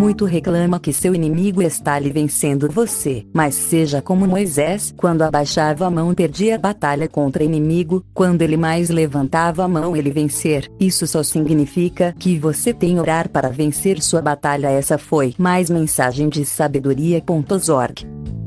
muito reclama que seu inimigo está lhe vencendo você. Mas seja como Moisés, quando abaixava a mão perdia a batalha contra inimigo, quando ele mais levantava a mão ele vencer. Isso só significa que você tem orar para vencer sua batalha. Essa foi mais mensagem de sabedoria.org.